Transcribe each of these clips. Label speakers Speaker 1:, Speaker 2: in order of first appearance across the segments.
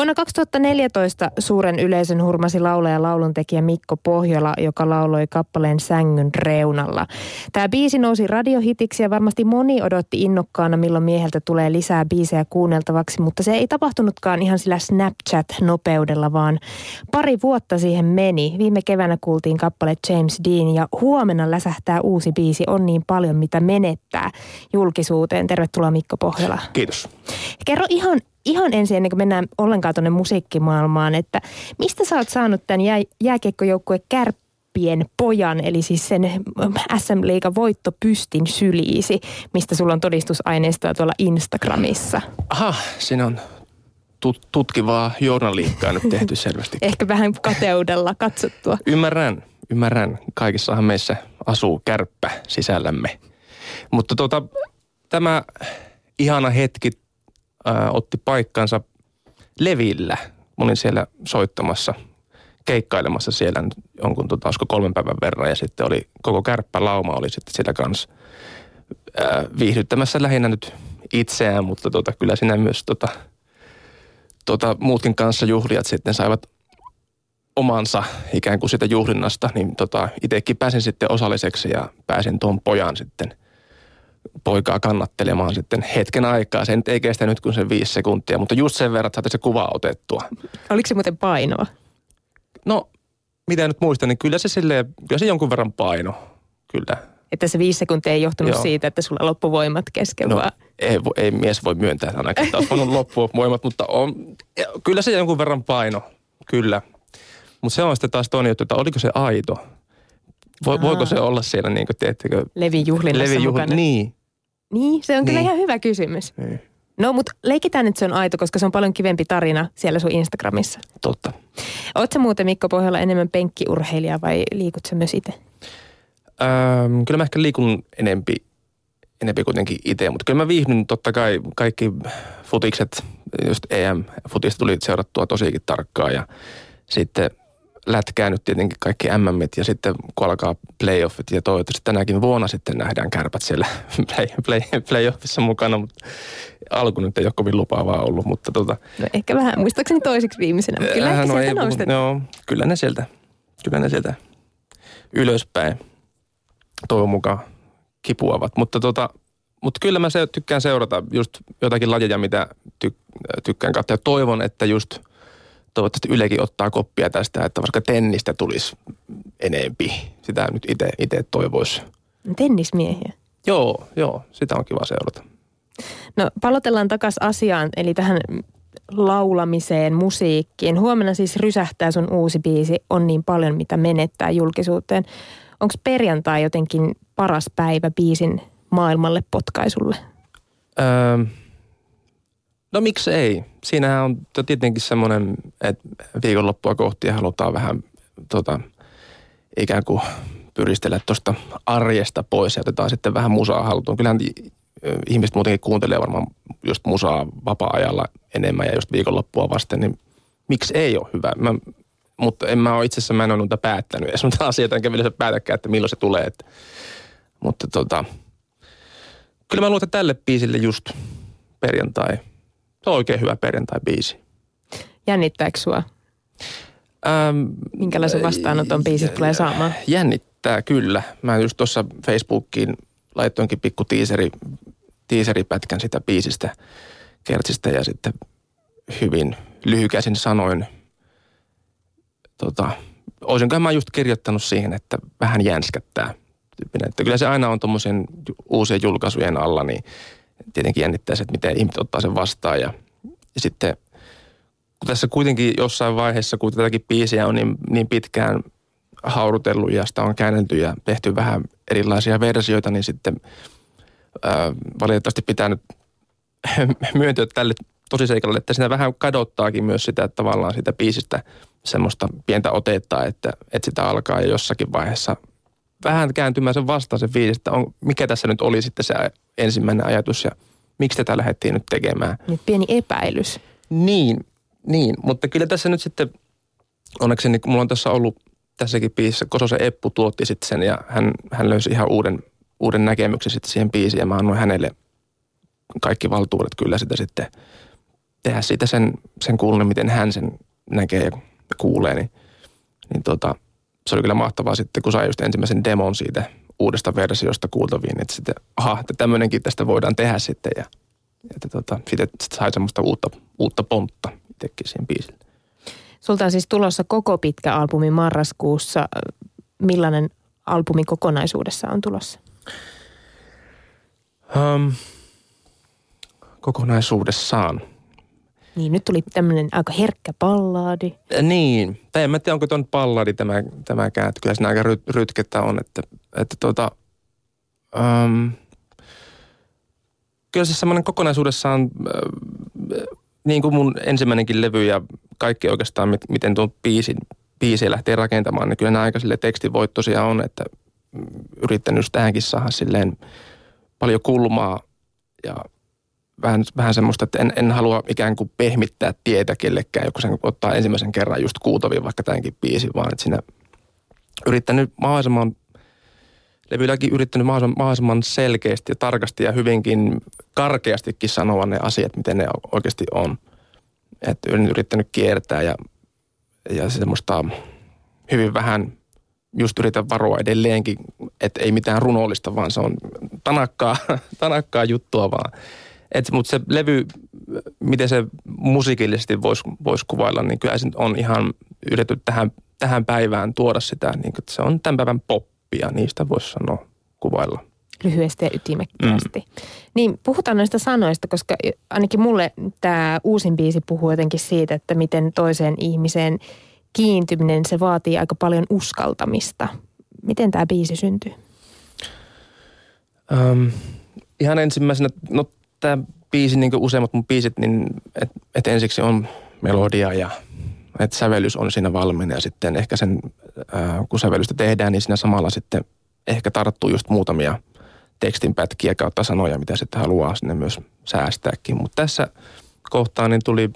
Speaker 1: Vuonna 2014 suuren yleisön hurmasi laulaja lauluntekijä Mikko Pohjola, joka lauloi kappaleen Sängyn reunalla. Tämä biisi nousi radiohitiksi ja varmasti moni odotti innokkaana, milloin mieheltä tulee lisää biisejä kuunneltavaksi, mutta se ei tapahtunutkaan ihan sillä Snapchat-nopeudella, vaan pari vuotta siihen meni. Viime keväänä kuultiin kappale James Dean ja huomenna läsähtää uusi biisi On niin paljon, mitä menettää julkisuuteen. Tervetuloa Mikko Pohjola.
Speaker 2: Kiitos.
Speaker 1: Kerro ihan ihan ensin ennen kuin mennään ollenkaan tuonne musiikkimaailmaan, että mistä sä oot saanut tämän jää, jääkiekkojoukkue Kärppien pojan, eli siis sen SM Liiga voittopystin syliisi, mistä sulla on todistusaineistoa tuolla Instagramissa?
Speaker 2: Aha, siinä on tut- tutkivaa journaliikkaa nyt tehty selvästi.
Speaker 1: Ehkä vähän kateudella katsottua.
Speaker 2: Ymmärrän, ymmärrän. Kaikissahan meissä asuu kärppä sisällämme. Mutta tuota, tämä ihana hetki ää, otti paikkansa Levillä. Mä olin siellä soittamassa, keikkailemassa siellä jonkun, tota, olisiko kolmen päivän verran. Ja sitten oli koko kärppälauma oli sitten siellä kanssa ää, viihdyttämässä lähinnä nyt itseään, mutta tota, kyllä siinä myös tota, tota, muutkin kanssa juhlijat sitten saivat omansa ikään kuin sitä juhlinnasta, niin tota, itsekin pääsin sitten osalliseksi ja pääsin tuon pojan sitten poikaa kannattelemaan sitten hetken aikaa. Se ei kestä nyt kuin se viisi sekuntia, mutta just sen verran, saatiin se kuva otettua.
Speaker 1: Oliko se muuten painoa?
Speaker 2: No, mitä nyt muistan, niin kyllä se silleen, kyllä se jonkun verran paino, kyllä.
Speaker 1: Että se viisi sekuntia ei johtunut Joo. siitä, että sulla loppuvoimat kesken no, vaan?
Speaker 2: Ei, ei mies voi myöntää ainakaan, että olisi loppuvoimat, mutta on, kyllä se jonkun verran paino, kyllä. Mutta se on sitten taas toinen juttu, että oliko se aito. Vo, voiko se olla siellä, niin kuin, teettekö?
Speaker 1: Levin juhlinnassa Levin juhli, mukana.
Speaker 2: Niin,
Speaker 1: niin, se on niin. kyllä ihan hyvä kysymys. Niin. No, mutta leikitään nyt se on aito, koska se on paljon kivempi tarina siellä sun Instagramissa.
Speaker 2: Totta.
Speaker 1: Oletko muuten Mikko Pohjola enemmän penkkiurheilija vai liikut sä myös itse?
Speaker 2: Öö, kyllä mä ehkä liikun enempi, enempi kuitenkin itse, mutta kyllä mä viihdyn totta kai kaikki futikset, just EM-futista tuli seurattua tosikin tarkkaan ja sitten lätkää nyt tietenkin kaikki MMit ja sitten kun alkaa playoffit ja toivottavasti tänäkin vuonna sitten nähdään kärpät siellä play, play, playoffissa mukana, mutta alku nyt ei ole kovin lupaavaa ollut, mutta tota.
Speaker 1: No ehkä vähän, muistaakseni toiseksi viimeisenä, mutta kyllä äh, no ei,
Speaker 2: no, kyllä ne sieltä, kyllä ne sieltä ylöspäin toivon mukaan kipuavat, mutta tota, mutta kyllä mä se, tykkään seurata just jotakin lajeja, mitä ty, tykkään katsoa. Ja toivon, että just – toivottavasti Ylekin ottaa koppia tästä, että vaikka tennistä tulisi enempi. Sitä nyt itse toivoisi.
Speaker 1: Tennismiehiä?
Speaker 2: Joo, joo, sitä on kiva seurata.
Speaker 1: No palotellaan takaisin asiaan, eli tähän laulamiseen, musiikkiin. Huomenna siis rysähtää sun uusi biisi, on niin paljon mitä menettää julkisuuteen. Onko perjantai jotenkin paras päivä biisin maailmalle potkaisulle?
Speaker 2: Öö, No miksi ei? Siinähän on tietenkin semmoinen, että viikonloppua kohti halutaan vähän tota, ikään kuin pyristellä tuosta arjesta pois ja otetaan sitten vähän musaa haltuun. Kyllähän ihmiset muutenkin kuuntelee varmaan just musaa vapaa-ajalla enemmän ja just viikonloppua vasten, niin miksi ei ole hyvä? Mä, mutta en mä ole itse asiassa, mä en ole noita päättänyt edes noita asioita, enkä vielä päätäkään, että milloin se tulee. Että, mutta tota, kyllä mä että tälle biisille just perjantai – se on oikein hyvä perjantai-biisi.
Speaker 1: Jännittääkö sua? Ähm, Minkälaisen vastaanoton biisit tulee saamaan?
Speaker 2: Jännittää kyllä. Mä just tuossa Facebookiin laittoinkin pikku tiiseri, tiiseripätkän sitä biisistä kertsistä ja sitten hyvin lyhykäisin sanoin, tota, olisinkohan mä just kirjoittanut siihen, että vähän jänskättää. Että kyllä se aina on tuommoisen uusien julkaisujen alla, niin tietenkin jännittää se, että miten ihmiset ottaa sen vastaan. Ja, ja sitten kun tässä kuitenkin jossain vaiheessa, kun tätäkin biisiä on niin, niin pitkään haurutellut ja sitä on käännelty ja tehty vähän erilaisia versioita, niin sitten ää, valitettavasti pitää nyt myöntyä tälle tosiseikalle, että siinä vähän kadottaakin myös sitä että tavallaan sitä biisistä semmoista pientä otetta, että, että sitä alkaa jossakin vaiheessa vähän kääntymään sen vastaan se fiilis, että on, mikä tässä nyt oli sitten se ensimmäinen ajatus ja miksi tätä lähdettiin nyt tekemään.
Speaker 1: Nyt pieni epäilys.
Speaker 2: Niin, niin, mutta kyllä tässä nyt sitten, onneksi niin mulla on tässä ollut tässäkin biisissä, Kososen Eppu tuotti sitten sen ja hän, hän löysi ihan uuden, uuden näkemyksen sitten siihen biisiin ja mä annoin hänelle kaikki valtuudet kyllä sitä sitten tehdä siitä sen, sen kuulun, miten hän sen näkee ja kuulee, niin, niin tota, se oli kyllä mahtavaa sitten, kun sai just ensimmäisen demon siitä uudesta versiosta kuultaviin, että sitten, aha, että tämmöinenkin tästä voidaan tehdä sitten ja että tota, sitten sai semmoista uutta, uutta pontta itsekin siihen biisille.
Speaker 1: Sulta on siis tulossa koko pitkä albumi marraskuussa. Millainen albumi kokonaisuudessa on tulossa?
Speaker 2: Um, kokonaisuudessaan.
Speaker 1: Niin, nyt tuli tämmöinen aika herkkä pallaadi.
Speaker 2: Niin, tai en mä tiedä, onko tuon palladi tämä, tämäkään, että kyllä siinä aika ry, rytkettä on, että, että tota, um, kyllä se semmoinen kokonaisuudessaan, äh, niin kuin mun ensimmäinenkin levy ja kaikki oikeastaan, miten tuon biisin, biisi lähtee rakentamaan, niin kyllä nämä aika sille tekstivoittoisia on, että yrittänyt just tähänkin saada silleen paljon kulmaa ja vähän, vähän semmoista, että en, en halua ikään kuin pehmittää tietä kellekään, joku sen ottaa ensimmäisen kerran just kuutaviin vaikka tämänkin biisi, vaan että siinä yrittänyt mahdollisimman, levylläkin yrittänyt mahdollisimman selkeästi ja tarkasti ja hyvinkin karkeastikin sanoa ne asiat, miten ne oikeasti on. Että yrittänyt kiertää ja, ja semmoista hyvin vähän just yritän varoa edelleenkin, että ei mitään runollista, vaan se on tanakkaa, tanakkaa juttua vaan. Mutta se levy, miten se musiikillisesti voisi vois kuvailla, niin kyllä se on ihan yritetty tähän, tähän päivään tuoda sitä, niin että se on tämän päivän poppia, niistä voisi sanoa kuvailla.
Speaker 1: Lyhyesti ja ytimekkäästi. Mm. Niin, puhutaan noista sanoista, koska ainakin mulle tämä uusin biisi puhuu jotenkin siitä, että miten toiseen ihmiseen kiintyminen, se vaatii aika paljon uskaltamista. Miten tämä biisi syntyy?
Speaker 2: Um, ihan ensimmäisenä, no tämä biisi, niin kuin useimmat mun biisit, niin että et ensiksi on melodia ja että sävellys on siinä valmiina ja sitten ehkä sen, ää, kun sävellystä tehdään, niin siinä samalla sitten ehkä tarttuu just muutamia tekstinpätkiä kautta sanoja, mitä sitten haluaa sinne myös säästääkin. Mutta tässä kohtaa niin tuli,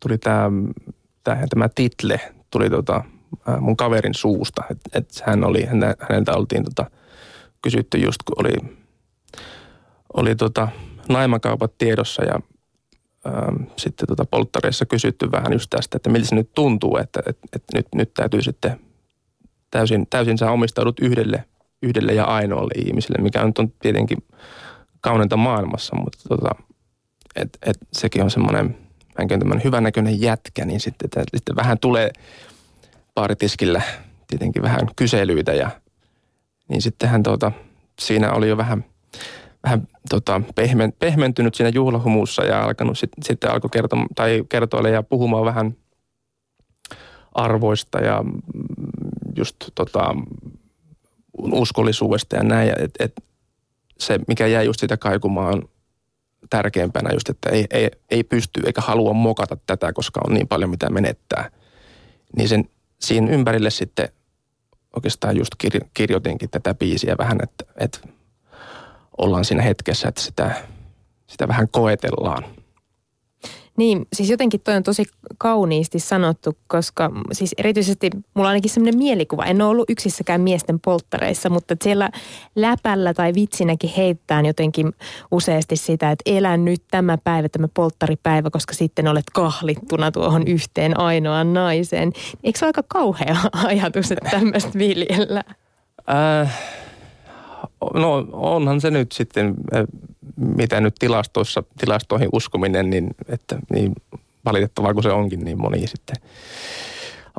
Speaker 2: tuli tämä, tämä, tämä title, tuli tota, mun kaverin suusta. Että et hän oli, häneltä oltiin tota, kysytty just, kun oli oli tota naimakaupat tiedossa ja ähm, sitten tota polttareissa kysytty vähän just tästä, että miltä se nyt tuntuu, että, että, että nyt, nyt täytyy sitten täysin, täysin sä omistaudut yhdelle, yhdelle ja ainoalle ihmiselle, mikä nyt on tietenkin kauneinta maailmassa, mutta tota, et, et sekin on semmoinen vähän tämmöinen hyvännäköinen jätkä, niin sitten, että, sitten vähän tulee baaritiskillä tietenkin vähän kyselyitä ja niin sittenhän tota, siinä oli jo vähän – vähän tota, pehmen, pehmentynyt siinä juhlahumussa ja alkanut sit, sitten alkoi kertoa, tai kertoa ja puhumaan vähän arvoista ja mm, just tota, uskollisuudesta ja näin. Et, et se, mikä jäi just sitä kaikumaan tärkeämpänä just, että ei, ei, ei pysty eikä halua mokata tätä, koska on niin paljon mitä menettää. Niin sen, siinä ympärille sitten oikeastaan just kirjoitinkin tätä biisiä vähän, että, että ollaan siinä hetkessä, että sitä, sitä vähän koetellaan.
Speaker 1: Niin, siis jotenkin toi on tosi kauniisti sanottu, koska siis erityisesti mulla on ainakin semmoinen mielikuva. En ole ollut yksissäkään miesten polttareissa, mutta siellä läpällä tai vitsinäkin heittää jotenkin useasti sitä, että elä nyt tämä päivä, tämä polttaripäivä, koska sitten olet kahlittuna tuohon yhteen ainoaan naiseen. Eikö se ole aika kauhea ajatus, että tämmöistä viljellään? Äh,
Speaker 2: no onhan se nyt sitten, mitä nyt tilastoissa, tilastoihin uskominen, niin, että niin valitettavaa kuin se onkin, niin moni sitten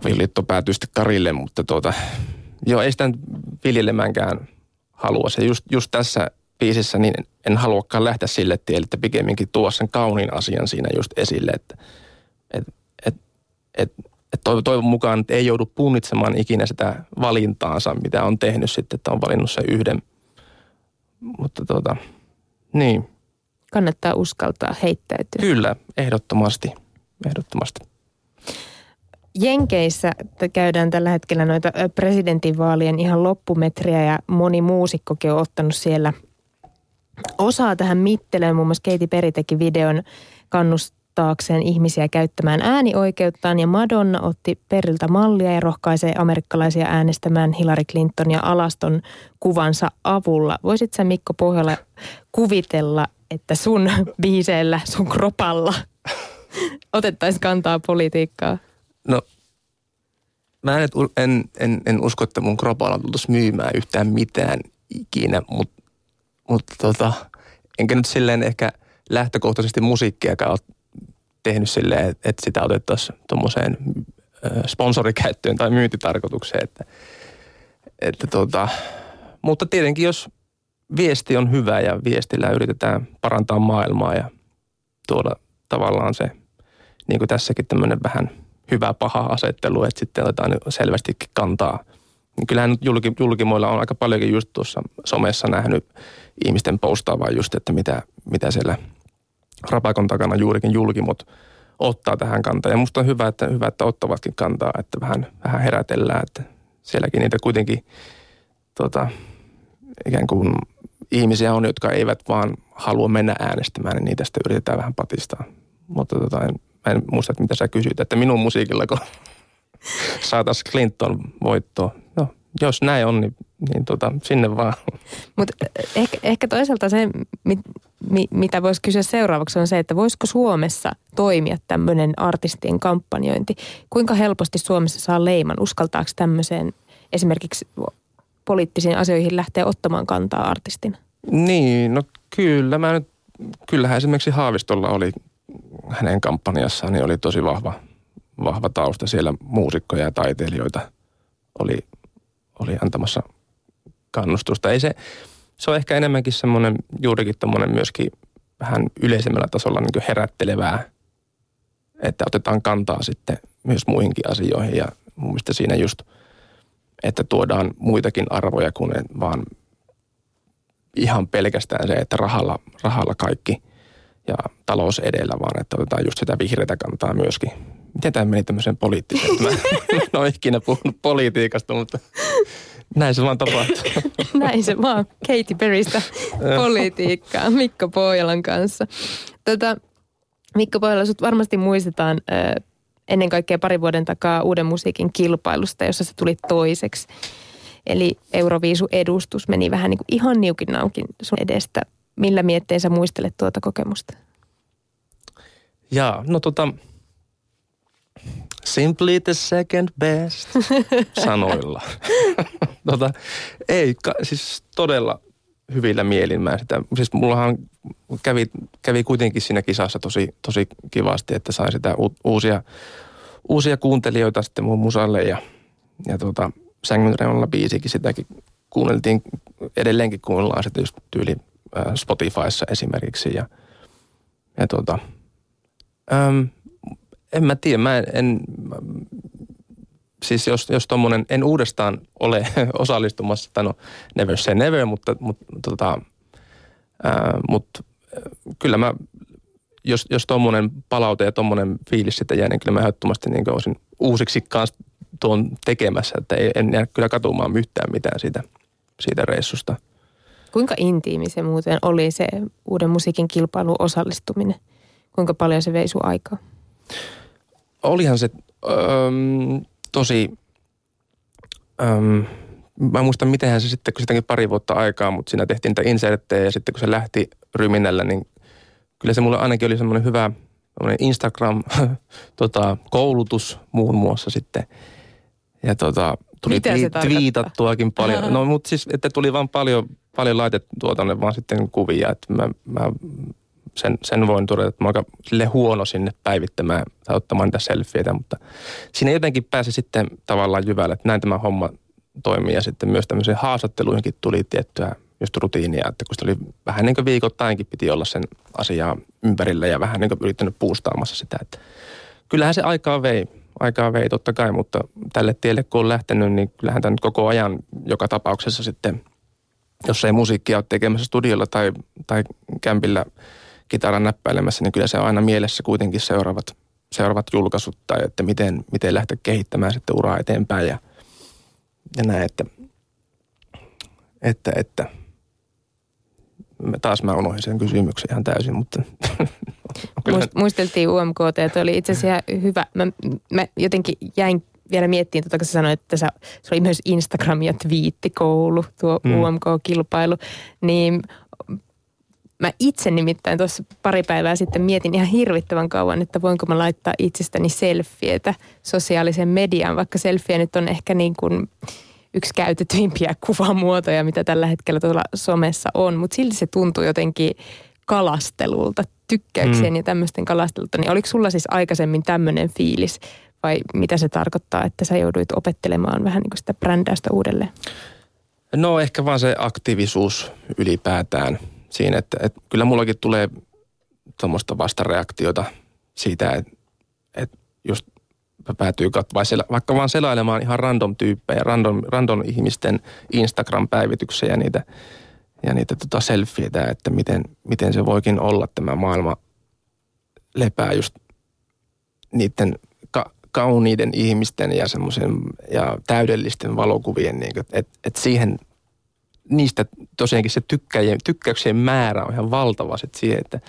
Speaker 2: avioliitto päätyy sitten karille, mutta tuota, joo, ei sitä viljelemäänkään halua. Se just, just tässä biisissä niin en haluakaan lähteä sille tielle, että pikemminkin tuo sen kauniin asian siinä just esille, että et, et, et, et toivon mukaan että ei joudu punnitsemaan ikinä sitä valintaansa, mitä on tehnyt sitten, että on valinnut sen yhden – mutta tota, niin.
Speaker 1: Kannattaa uskaltaa heittäytyä.
Speaker 2: Kyllä, ehdottomasti. Ehdottomasti.
Speaker 1: Jenkeissä käydään tällä hetkellä noita presidentinvaalien ihan loppumetriä ja moni muusikkokin on ottanut siellä osaa tähän mitteleen. Muun muassa Katy Perry teki videon kannust, kehottaakseen ihmisiä käyttämään äänioikeuttaan ja Madonna otti periltä mallia ja rohkaisee amerikkalaisia äänestämään Hillary Clintonia alaston kuvansa avulla. Voisit sä Mikko Pohjola kuvitella, että sun biiseillä, sun kropalla otettaisiin kantaa politiikkaa?
Speaker 2: No mä en, en, en, en usko, että mun kropalla tultaisiin myymään yhtään mitään ikinä, mutta mut tota, enkä nyt silleen ehkä lähtökohtaisesti musiikkiakaan ole tehnyt silleen, että sitä otettaisiin tuommoiseen sponsorikäyttöön tai myyntitarkoitukseen. Että, että tota, mutta tietenkin jos viesti on hyvä ja viestillä yritetään parantaa maailmaa ja tuoda tavallaan se, niin kuin tässäkin tämmöinen vähän hyvä paha asettelu, että sitten otetaan selvästikin kantaa. Niin kyllähän nyt julki, julkimoilla on aika paljonkin just tuossa somessa nähnyt ihmisten postaavaa just, että mitä, mitä siellä rapakon takana juurikin julkimot ottaa tähän kantaa. Ja musta on hyvä, että, hyvä, että ottavatkin kantaa, että vähän, vähän herätellään, että sielläkin niitä kuitenkin tota, ikään kuin ihmisiä on, jotka eivät vaan halua mennä äänestämään, niin niitä sitten yritetään vähän patistaa. Mutta tota, en, en muista, että mitä sä kysyt, että minun musiikilla, kun saataisiin Clinton voittoa. Jos näin on, niin, niin tota, sinne vaan.
Speaker 1: Mutta ehkä, ehkä toisaalta se, mit, mi, mitä voisi kysyä seuraavaksi, on se, että voisiko Suomessa toimia tämmöinen artistien kampanjointi? Kuinka helposti Suomessa saa leiman? Uskaltaako tämmöiseen esimerkiksi poliittisiin asioihin lähteä ottamaan kantaa artistina?
Speaker 2: Niin, no kyllä. Mä nyt, kyllähän esimerkiksi Haavistolla oli hänen kampanjassaan niin oli tosi vahva, vahva tausta siellä muusikkoja ja taiteilijoita oli, oli antamassa kannustusta. Ei se, se on ehkä enemmänkin semmoinen juurikin tommonen myöskin vähän yleisemmällä tasolla niin herättelevää, että otetaan kantaa sitten myös muihinkin asioihin ja mun mielestä siinä just, että tuodaan muitakin arvoja kuin vaan ihan pelkästään se, että rahalla, rahalla kaikki ja talous edellä, vaan että otetaan just sitä vihreätä kantaa myöskin. Miten tämä meni tämmöiseen poliittiseen? Mä en ole ikinä puhunut politiikasta, mutta näin se vaan tapahtuu.
Speaker 1: Näin se vaan. Katy Perrystä politiikkaa Mikko Pohjolan kanssa. Tota, Mikko Pohjola, sut varmasti muistetaan ö, ennen kaikkea pari vuoden takaa uuden musiikin kilpailusta, jossa se tuli toiseksi. Eli Euroviisu-edustus meni vähän niin kuin ihan niukin naukin sun edestä. Millä miettein sä muistelet tuota kokemusta?
Speaker 2: Jaa, no tota, simply the second best sanoilla. tota, ei, ka, siis todella hyvillä mielin mä sitä. Siis mullahan kävi, kävi kuitenkin siinä kisassa tosi, tosi kivasti, että sain sitä u, uusia, uusia kuuntelijoita sitten mun musalle ja, ja tota, sängyn reunalla biisikin sitäkin kuunneltiin, edelleenkin kuunnellaan sitä just tyyli Spotifyssa esimerkiksi ja, ja tota, äm, en mä tiedä, mä en, en siis jos, jos tommonen, en uudestaan ole osallistumassa, tai no never say never, mutta, mutta, tota, ää, mutta kyllä mä, jos, jos tuommoinen palaute ja tuommoinen fiilis sitten jää, niin kyllä mä ehdottomasti niin olisin uusiksi kanssa tuon tekemässä, että ei, en jää kyllä katumaan yhtään mitään siitä, siitä reissusta.
Speaker 1: Kuinka intiimi se muuten oli se uuden musiikin kilpailuun osallistuminen? Kuinka paljon se vei sun aikaa?
Speaker 2: Olihan se öö, tosi, öö, mä en muista mitenhän se sitten, kun sitäkin pari vuotta aikaa, mutta siinä tehtiin niitä inserttejä ja sitten kun se lähti ryminällä, niin kyllä se mulle ainakin oli semmoinen hyvä Instagram-koulutus tota, muun muassa sitten. Ja tota, tuli twi- twiitattuakin paljon. No mutta siis, että tuli vaan paljon, paljon laitettua tuonne vaan sitten kuvia, että mä, mä sen, sen voin todeta, että mä aika huono sinne päivittämään tai ottamaan niitä selfieitä, mutta siinä jotenkin pääsi sitten tavallaan jyvälle, että näin tämä homma toimii. Ja sitten myös tämmöisiin haastatteluihinkin tuli tiettyä just rutiinia, että kun se oli vähän niin kuin viikoittainkin piti olla sen asiaa ympärillä ja vähän niin kuin yrittänyt puustaamassa sitä, että kyllähän se aikaa vei, aikaa vei totta kai, mutta tälle tielle kun on lähtenyt, niin kyllähän tämä nyt koko ajan joka tapauksessa sitten, jos ei musiikkia ole tekemässä studiolla tai, tai kämpillä kitaran näppäilemässä, niin kyllä se on aina mielessä kuitenkin seuraavat, seuraavat julkaisut tai että miten, miten lähteä kehittämään sitten uraa eteenpäin ja, ja näin, että, että, että taas mä unohdin sen kysymyksen ihan täysin, mutta
Speaker 1: Muist, muisteltiin UMKT, että oli itse asiassa hyvä. Mä, mä jotenkin jäin vielä miettiin, tuota, kun sä sanoit, että se, se oli myös Instagram ja twiittikoulu, tuo mm. UMK-kilpailu, niin Mä itse nimittäin tuossa pari päivää sitten mietin ihan hirvittävän kauan, että voinko mä laittaa itsestäni selfietä sosiaalisen mediaan, vaikka selfie nyt on ehkä niin kuin yksi käytetyimpiä kuvamuotoja, mitä tällä hetkellä tuolla somessa on, mutta silti se tuntuu jotenkin kalastelulta, tykkäyksien mm. ja tämmöisten kalastelulta. Niin oliko sulla siis aikaisemmin tämmöinen fiilis vai mitä se tarkoittaa, että sä jouduit opettelemaan vähän niin kuin sitä brändäystä uudelleen?
Speaker 2: No ehkä vaan se aktiivisuus ylipäätään siinä, että, että kyllä mullakin tulee tuommoista vastareaktiota siitä, että, että just päätyy katsomaan, vaikka vaan selailemaan ihan random tyyppejä, random, random ihmisten Instagram-päivityksiä ja niitä, ja niitä tota selfieitä, että miten, miten se voikin olla tämä maailma lepää just niiden ka- kauniiden ihmisten ja semmoisen ja täydellisten valokuvien, niin että et, et siihen niistä tosiaankin se tykkäjien, tykkäyksien määrä on ihan valtava sit siihen, että,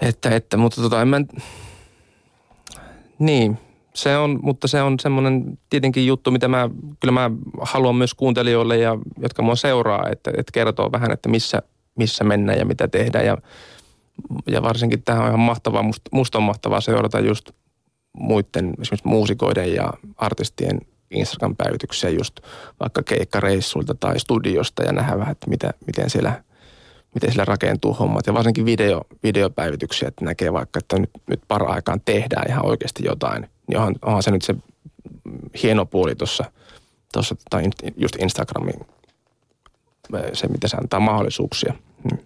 Speaker 2: että, että mutta tota, en mä, niin, se on, mutta se on semmoinen tietenkin juttu, mitä mä, kyllä mä haluan myös kuuntelijoille ja jotka mua seuraa, että, että kertoo vähän, että missä, missä mennään ja mitä tehdään ja, ja varsinkin tämä on ihan mahtavaa, musta, musta on mahtavaa seurata just muiden esimerkiksi muusikoiden ja artistien Instagram-päivityksiä just vaikka keikkareissuilta tai studiosta ja nähdä vähän, että mitä, miten siellä miten sillä rakentuu hommat. Ja varsinkin video, videopäivityksiä, että näkee vaikka, että nyt, nyt para-aikaan tehdään ihan oikeasti jotain. Niin onhan, onhan se nyt se hieno puoli tuossa, tuossa, tai just Instagramin, se mitä se antaa mahdollisuuksia. Hmm.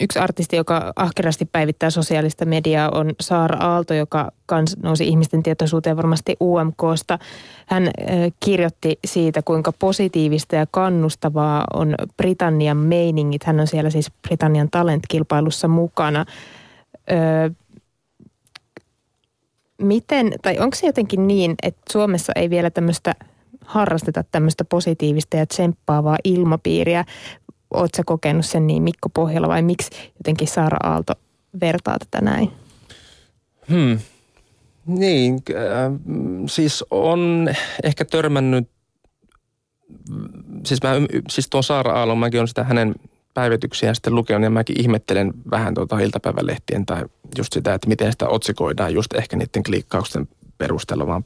Speaker 1: Yksi artisti, joka ahkerasti päivittää sosiaalista mediaa on Saara Aalto, joka kans nousi ihmisten tietoisuuteen varmasti UMKsta. Hän kirjoitti siitä, kuinka positiivista ja kannustavaa on Britannian meiningit. Hän on siellä siis Britannian talentkilpailussa mukana. Miten, tai onko se jotenkin niin, että Suomessa ei vielä tämmöistä harrasteta tämmöistä positiivista ja tsemppaavaa ilmapiiriä, Oletko kokenut sen niin Mikko Pohjalla vai miksi jotenkin Saara Aalto vertaa tätä näin?
Speaker 2: Hmm. Niin, äh, siis on ehkä törmännyt, siis, mä, siis tuon Saara Aallon, mäkin on sitä hänen päivityksiä sitten lukenut ja mäkin ihmettelen vähän tuota iltapäivälehtien tai just sitä, että miten sitä otsikoidaan just ehkä niiden klikkausten perusteella, vaan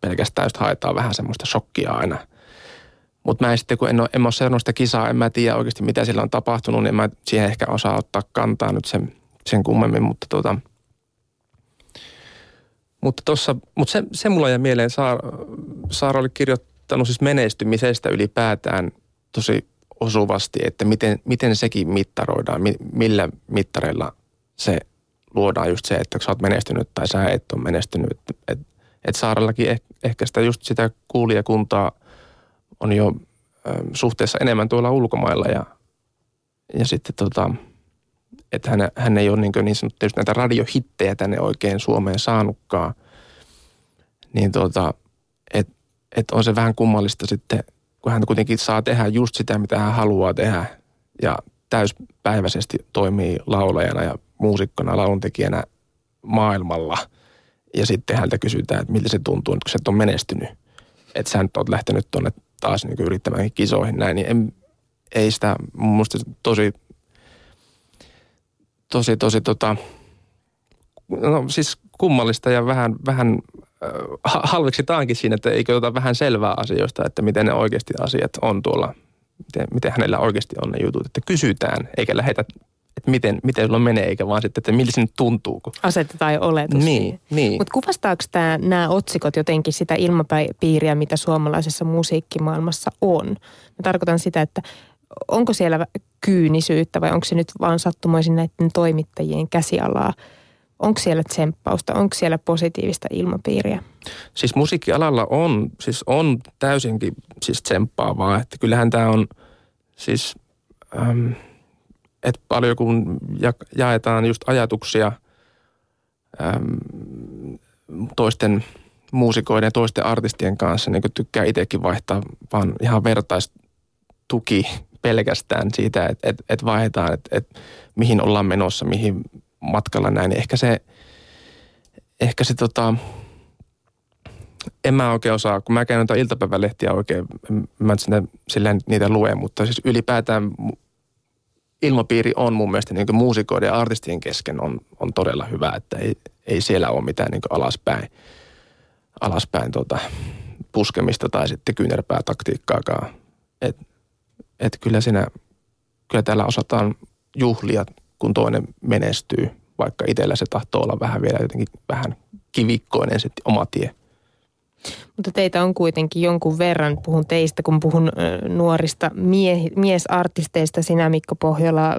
Speaker 2: pelkästään just haetaan vähän semmoista shokkia aina – mutta mä en sitten, kun en ole, ole seurannut sitä kisaa, en mä tiedä oikeasti mitä siellä on tapahtunut, niin mä siihen ehkä osaa ottaa kantaa nyt sen, sen kummemmin, mutta tota, mutta tossa, mutta se, se mulla jäi mieleen, Saara, Saara oli kirjoittanut siis menestymisestä ylipäätään tosi osuvasti, että miten, miten sekin mittaroidaan, millä mittareilla se luodaan just se, että sä oot menestynyt tai sä et ole menestynyt. Että et, et Saarallakin eh, ehkä sitä just sitä kuulijakuntaa on jo suhteessa enemmän tuolla ulkomailla ja, ja sitten tota, että hän, hän ei ole niin, niin sanottu näitä radiohittejä tänne oikein Suomeen saanutkaan. Niin tota, että et on se vähän kummallista sitten, kun hän kuitenkin saa tehdä just sitä, mitä hän haluaa tehdä ja täyspäiväisesti toimii laulajana ja muusikkona, lauluntekijänä maailmalla. Ja sitten häntä kysytään, että miltä se tuntuu, kun et ole menestynyt. Että sä nyt oot lähtenyt tuonne taas niin yrittämään kisoihin näin, niin en, ei sitä mun tosi, tosi, tosi tota, no siis kummallista ja vähän, vähän äh, halveksitaankin siinä, että eikö ota vähän selvää asioista, että miten ne oikeasti asiat on tuolla, miten, miten hänellä oikeasti on ne jutut, että kysytään eikä lähetä että miten, miten sulla menee, eikä vaan sitten, että miltä se nyt tuntuu. Kun...
Speaker 1: Asetetaan jo oletus.
Speaker 2: Niin, niin.
Speaker 1: Mutta kuvastaako tämä, nämä otsikot jotenkin sitä ilmapiiriä, mitä suomalaisessa musiikkimaailmassa on? Mä tarkoitan sitä, että onko siellä kyynisyyttä vai onko se nyt vaan sattumoisin näiden toimittajien käsialaa? Onko siellä tsemppausta, onko siellä positiivista ilmapiiriä?
Speaker 2: Siis musiikkialalla on, siis on täysinkin siis tsemppaavaa, että kyllähän tämä on siis... Äm, että paljon kun jaetaan just ajatuksia äm, toisten muusikoiden ja toisten artistien kanssa, niin kuin tykkää itsekin vaihtaa vaan ihan vertaistuki pelkästään siitä, että et, et vaihdetaan, että et, mihin ollaan menossa, mihin matkalla näin. Niin ehkä se, ehkä se tota, en mä oikein osaa, kun mä käyn noita iltapäivälehtiä oikein, mä sinne, sillä niitä lue, mutta siis ylipäätään ilmapiiri on mun mielestä niin muusikoiden ja artistien kesken on, on todella hyvä, että ei, ei siellä ole mitään niin alaspäin, alaspäin tota, puskemista tai sitten kyynärpää taktiikkaakaan. Et, et kyllä siinä, kyllä täällä osataan juhlia, kun toinen menestyy, vaikka itsellä se tahtoo olla vähän vielä jotenkin vähän kivikkoinen se oma tie.
Speaker 1: Mutta teitä on kuitenkin jonkun verran, puhun teistä, kun puhun nuorista mie- miesartisteista, sinä Mikko Pohjola,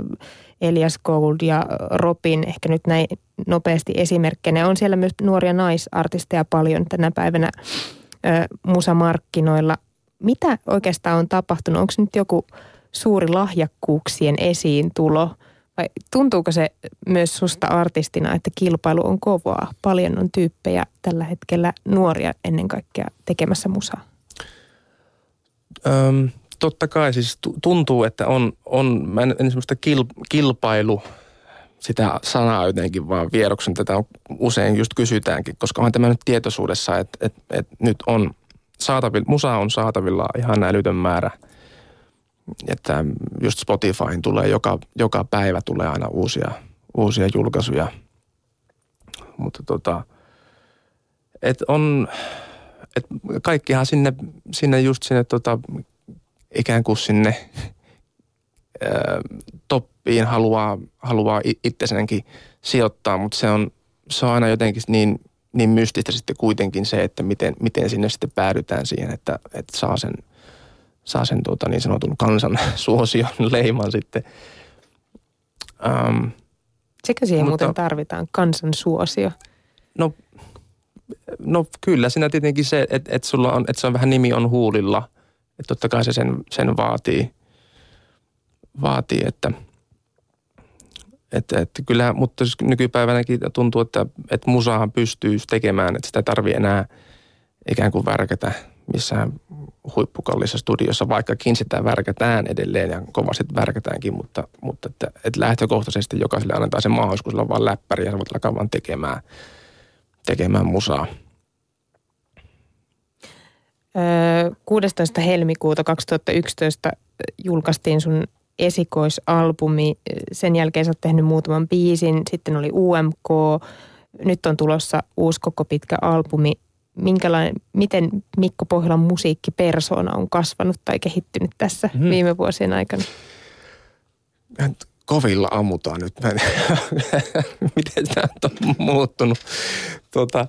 Speaker 1: Elias Gold ja Robin, ehkä nyt näin nopeasti esimerkkeinä. On siellä myös nuoria naisartisteja paljon tänä päivänä ö, musamarkkinoilla. Mitä oikeastaan on tapahtunut? Onko nyt joku suuri lahjakkuuksien esiintulo – vai tuntuuko se myös susta artistina, että kilpailu on kovaa? Paljon on tyyppejä tällä hetkellä nuoria ennen kaikkea tekemässä musaa.
Speaker 2: Öm, totta kai siis tuntuu, että on, on mä en, en semmoista kil, kilpailu, sitä sanaa jotenkin vaan vieroksen. Tätä on, usein just kysytäänkin, koska on tämä nyt tietoisuudessa, että, että, että nyt on saatavilla, musa on saatavilla ihan älytön määrä – että just Spotifyin tulee joka, joka päivä tulee aina uusia, uusia julkaisuja. Mutta tota, et on, et kaikkihan sinne, sinne just sinne tota, ikään kuin sinne toppiin haluaa, haluaa itsensäkin sijoittaa, mutta se on, se on aina jotenkin niin, niin mystistä sitten kuitenkin se, että miten, miten sinne sitten päädytään siihen, että, että saa sen – saa sen tuota, niin sanotun kansan suosion leiman sitten.
Speaker 1: Um, Sekä siihen mutta, muuten tarvitaan kansan suosio?
Speaker 2: No, no kyllä siinä tietenkin se, että, että, sulla on, että se on vähän nimi on huulilla. Että totta kai se sen, sen vaatii, vaatii että, että, että kyllä, mutta siis nykypäivänäkin tuntuu, että, että musahan pystyy tekemään, että sitä ei tarvitse enää ikään kuin värkätä missään huippukallissa studiossa, vaikkakin sitä värkätään edelleen ja kovasti värkätäänkin, mutta, mutta että, että lähtökohtaisesti jokaiselle annetaan se mahdollisuus, on vaan läppäri ja sä voit alkaa vaan tekemään, tekemään musaa.
Speaker 1: 16. helmikuuta 2011 julkaistiin sun esikoisalbumi. Sen jälkeen sä oot tehnyt muutaman biisin. Sitten oli UMK. Nyt on tulossa uusi koko pitkä albumi minkälainen, miten Mikko Pohjolan musiikkipersona on kasvanut tai kehittynyt tässä hmm. viime vuosien aikana?
Speaker 2: Kovilla ammutaan nyt. miten tämä on muuttunut? Tuota,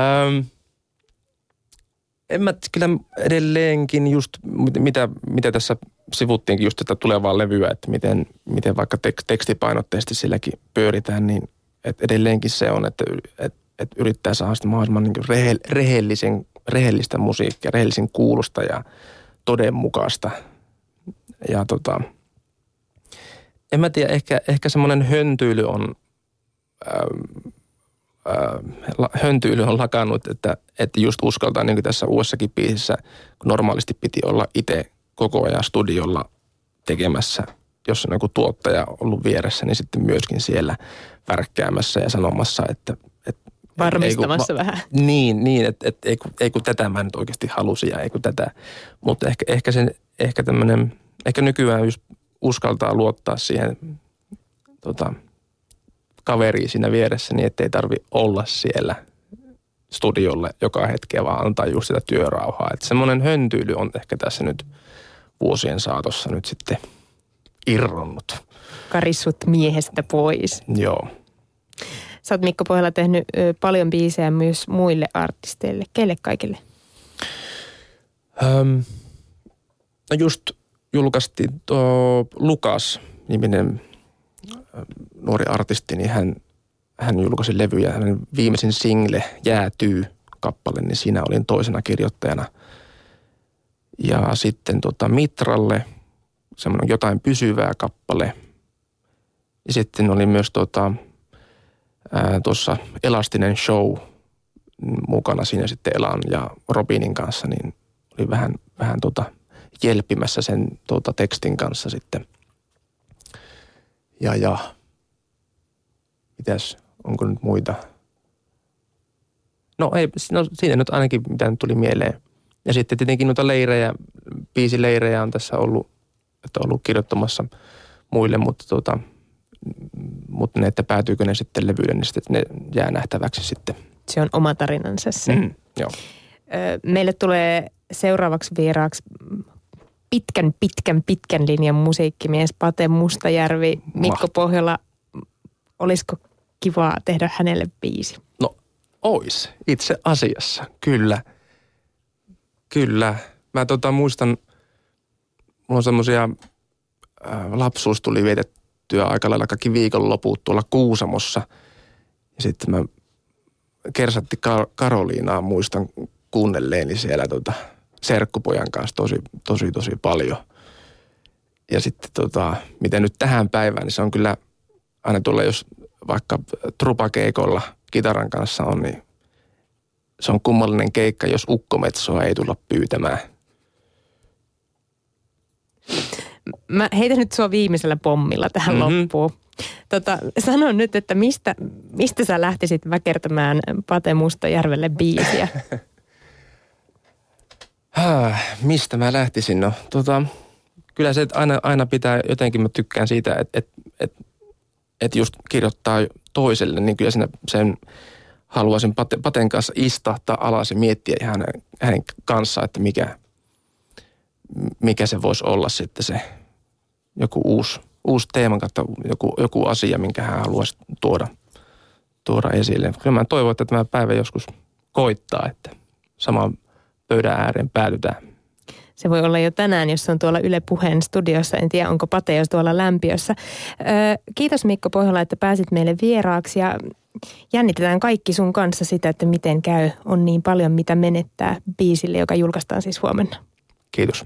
Speaker 2: ähm, en mä kyllä edelleenkin just, mitä, mitä tässä sivuttiinkin just tätä tulevaa levyä, että miten, miten vaikka tekstipainotteisesti silläkin pyöritään, niin että edelleenkin se on, että, että että yrittää saada sitä mahdollisimman niin rehellisen, rehellistä musiikkia, rehellisen kuulosta ja todenmukaista. Ja tota, en mä tiedä, ehkä, ehkä semmoinen höntyily on, ää, ää, höntyily on lakannut, että, että just uskaltaa niin kuin tässä uudessakin biisissä, kun normaalisti piti olla itse koko ajan studiolla tekemässä, jos on joku tuottaja ollut vieressä, niin sitten myöskin siellä värkkäämässä ja sanomassa, että
Speaker 1: varmistamassa ei, kun, vähän.
Speaker 2: Niin, niin että et, ei, kun, ei kun tätä mä nyt oikeasti halusin ja ei kun tätä. Mutta ehkä, ehkä, sen, ehkä tämmöinen, ehkä nykyään just uskaltaa luottaa siihen tota, kaveriin siinä vieressä niin, ettei tarvi olla siellä studiolle joka hetkeä, vaan antaa just sitä työrauhaa. Että semmoinen höntyily on ehkä tässä nyt vuosien saatossa nyt sitten irronnut.
Speaker 1: Karissut miehestä pois.
Speaker 2: Joo.
Speaker 1: Sä oot Mikko Pohjala tehnyt paljon biisejä myös muille artisteille. Keille kaikille?
Speaker 2: Öm, no just julkaistiin tuo Lukas-niminen nuori artisti, niin hän, hän julkaisi levyjä. Hänen viimeisin single Jäätyy kappale, niin siinä olin toisena kirjoittajana. Ja sitten tota Mitralle semmoinen jotain pysyvää kappale. Ja sitten oli myös tota, tuossa Elastinen Show mukana siinä sitten Elan ja Robinin kanssa, niin oli vähän, vähän tota jelpimässä sen tuota, tekstin kanssa sitten. Ja, ja mitäs, onko nyt muita? No ei, no siinä nyt ainakin mitä nyt tuli mieleen. Ja sitten tietenkin noita leirejä, leirejä on tässä ollut, että ollut kirjoittamassa muille, mutta, tota, mutta ne, että päätyykö ne sitten levyille, niin sitten ne jää nähtäväksi sitten.
Speaker 1: Se on oma tarinansa se.
Speaker 2: Mm, joo.
Speaker 1: Meille tulee seuraavaksi vieraaksi pitkän, pitkän, pitkän linjan musiikkimies Pate Mustajärvi, Mikko Pohjola. Olisiko kivaa tehdä hänelle biisi?
Speaker 2: No, ois. Itse asiassa, kyllä. Kyllä. Mä tota muistan, mulla on semmosia, äh, lapsuus tuli vietettyä aika lailla kaikki viikonloput tuolla Kuusamossa. Ja sitten mä kersatti Kar- Karoliinaa muistan kuunnelleeni siellä tota, serkkupojan kanssa tosi, tosi, tosi paljon. Ja sitten tota, miten nyt tähän päivään, niin se on kyllä aina tuolla, jos vaikka trupakeikolla kitaran kanssa on, niin se on kummallinen keikka, jos ukkometsoa ei tulla pyytämään.
Speaker 1: Mä heitän nyt sua viimeisellä pommilla tähän mm-hmm. loppuun. Tota, sano nyt, että mistä, mistä sä lähtisit väkertämään Pate Mustajärvelle biisiä?
Speaker 2: Häh, mistä mä lähtisin? No, tota, kyllä se aina, aina pitää, jotenkin mä tykkään siitä, että et, et, et just kirjoittaa toiselle, niin kyllä siinä sen haluaisin Paten kanssa istahtaa alas ja miettiä ihan hänen kanssaan, että mikä, mikä se voisi olla sitten se joku uusi, uusi teeman kautta joku, joku asia, minkä hän haluaisi tuoda, tuoda esille. Kyllä mä toivon, että tämä päivä joskus koittaa, että sama pöydän ääreen päädytään.
Speaker 1: Se voi olla jo tänään, jos on tuolla Yle Puheen studiossa. En tiedä, onko Pate jos tuolla lämpiössä. Öö, kiitos Mikko Pohjola, että pääsit meille vieraaksi ja jännitetään kaikki sun kanssa sitä, että miten käy. On niin paljon, mitä menettää biisille, joka julkaistaan siis huomenna.
Speaker 2: Kiitos.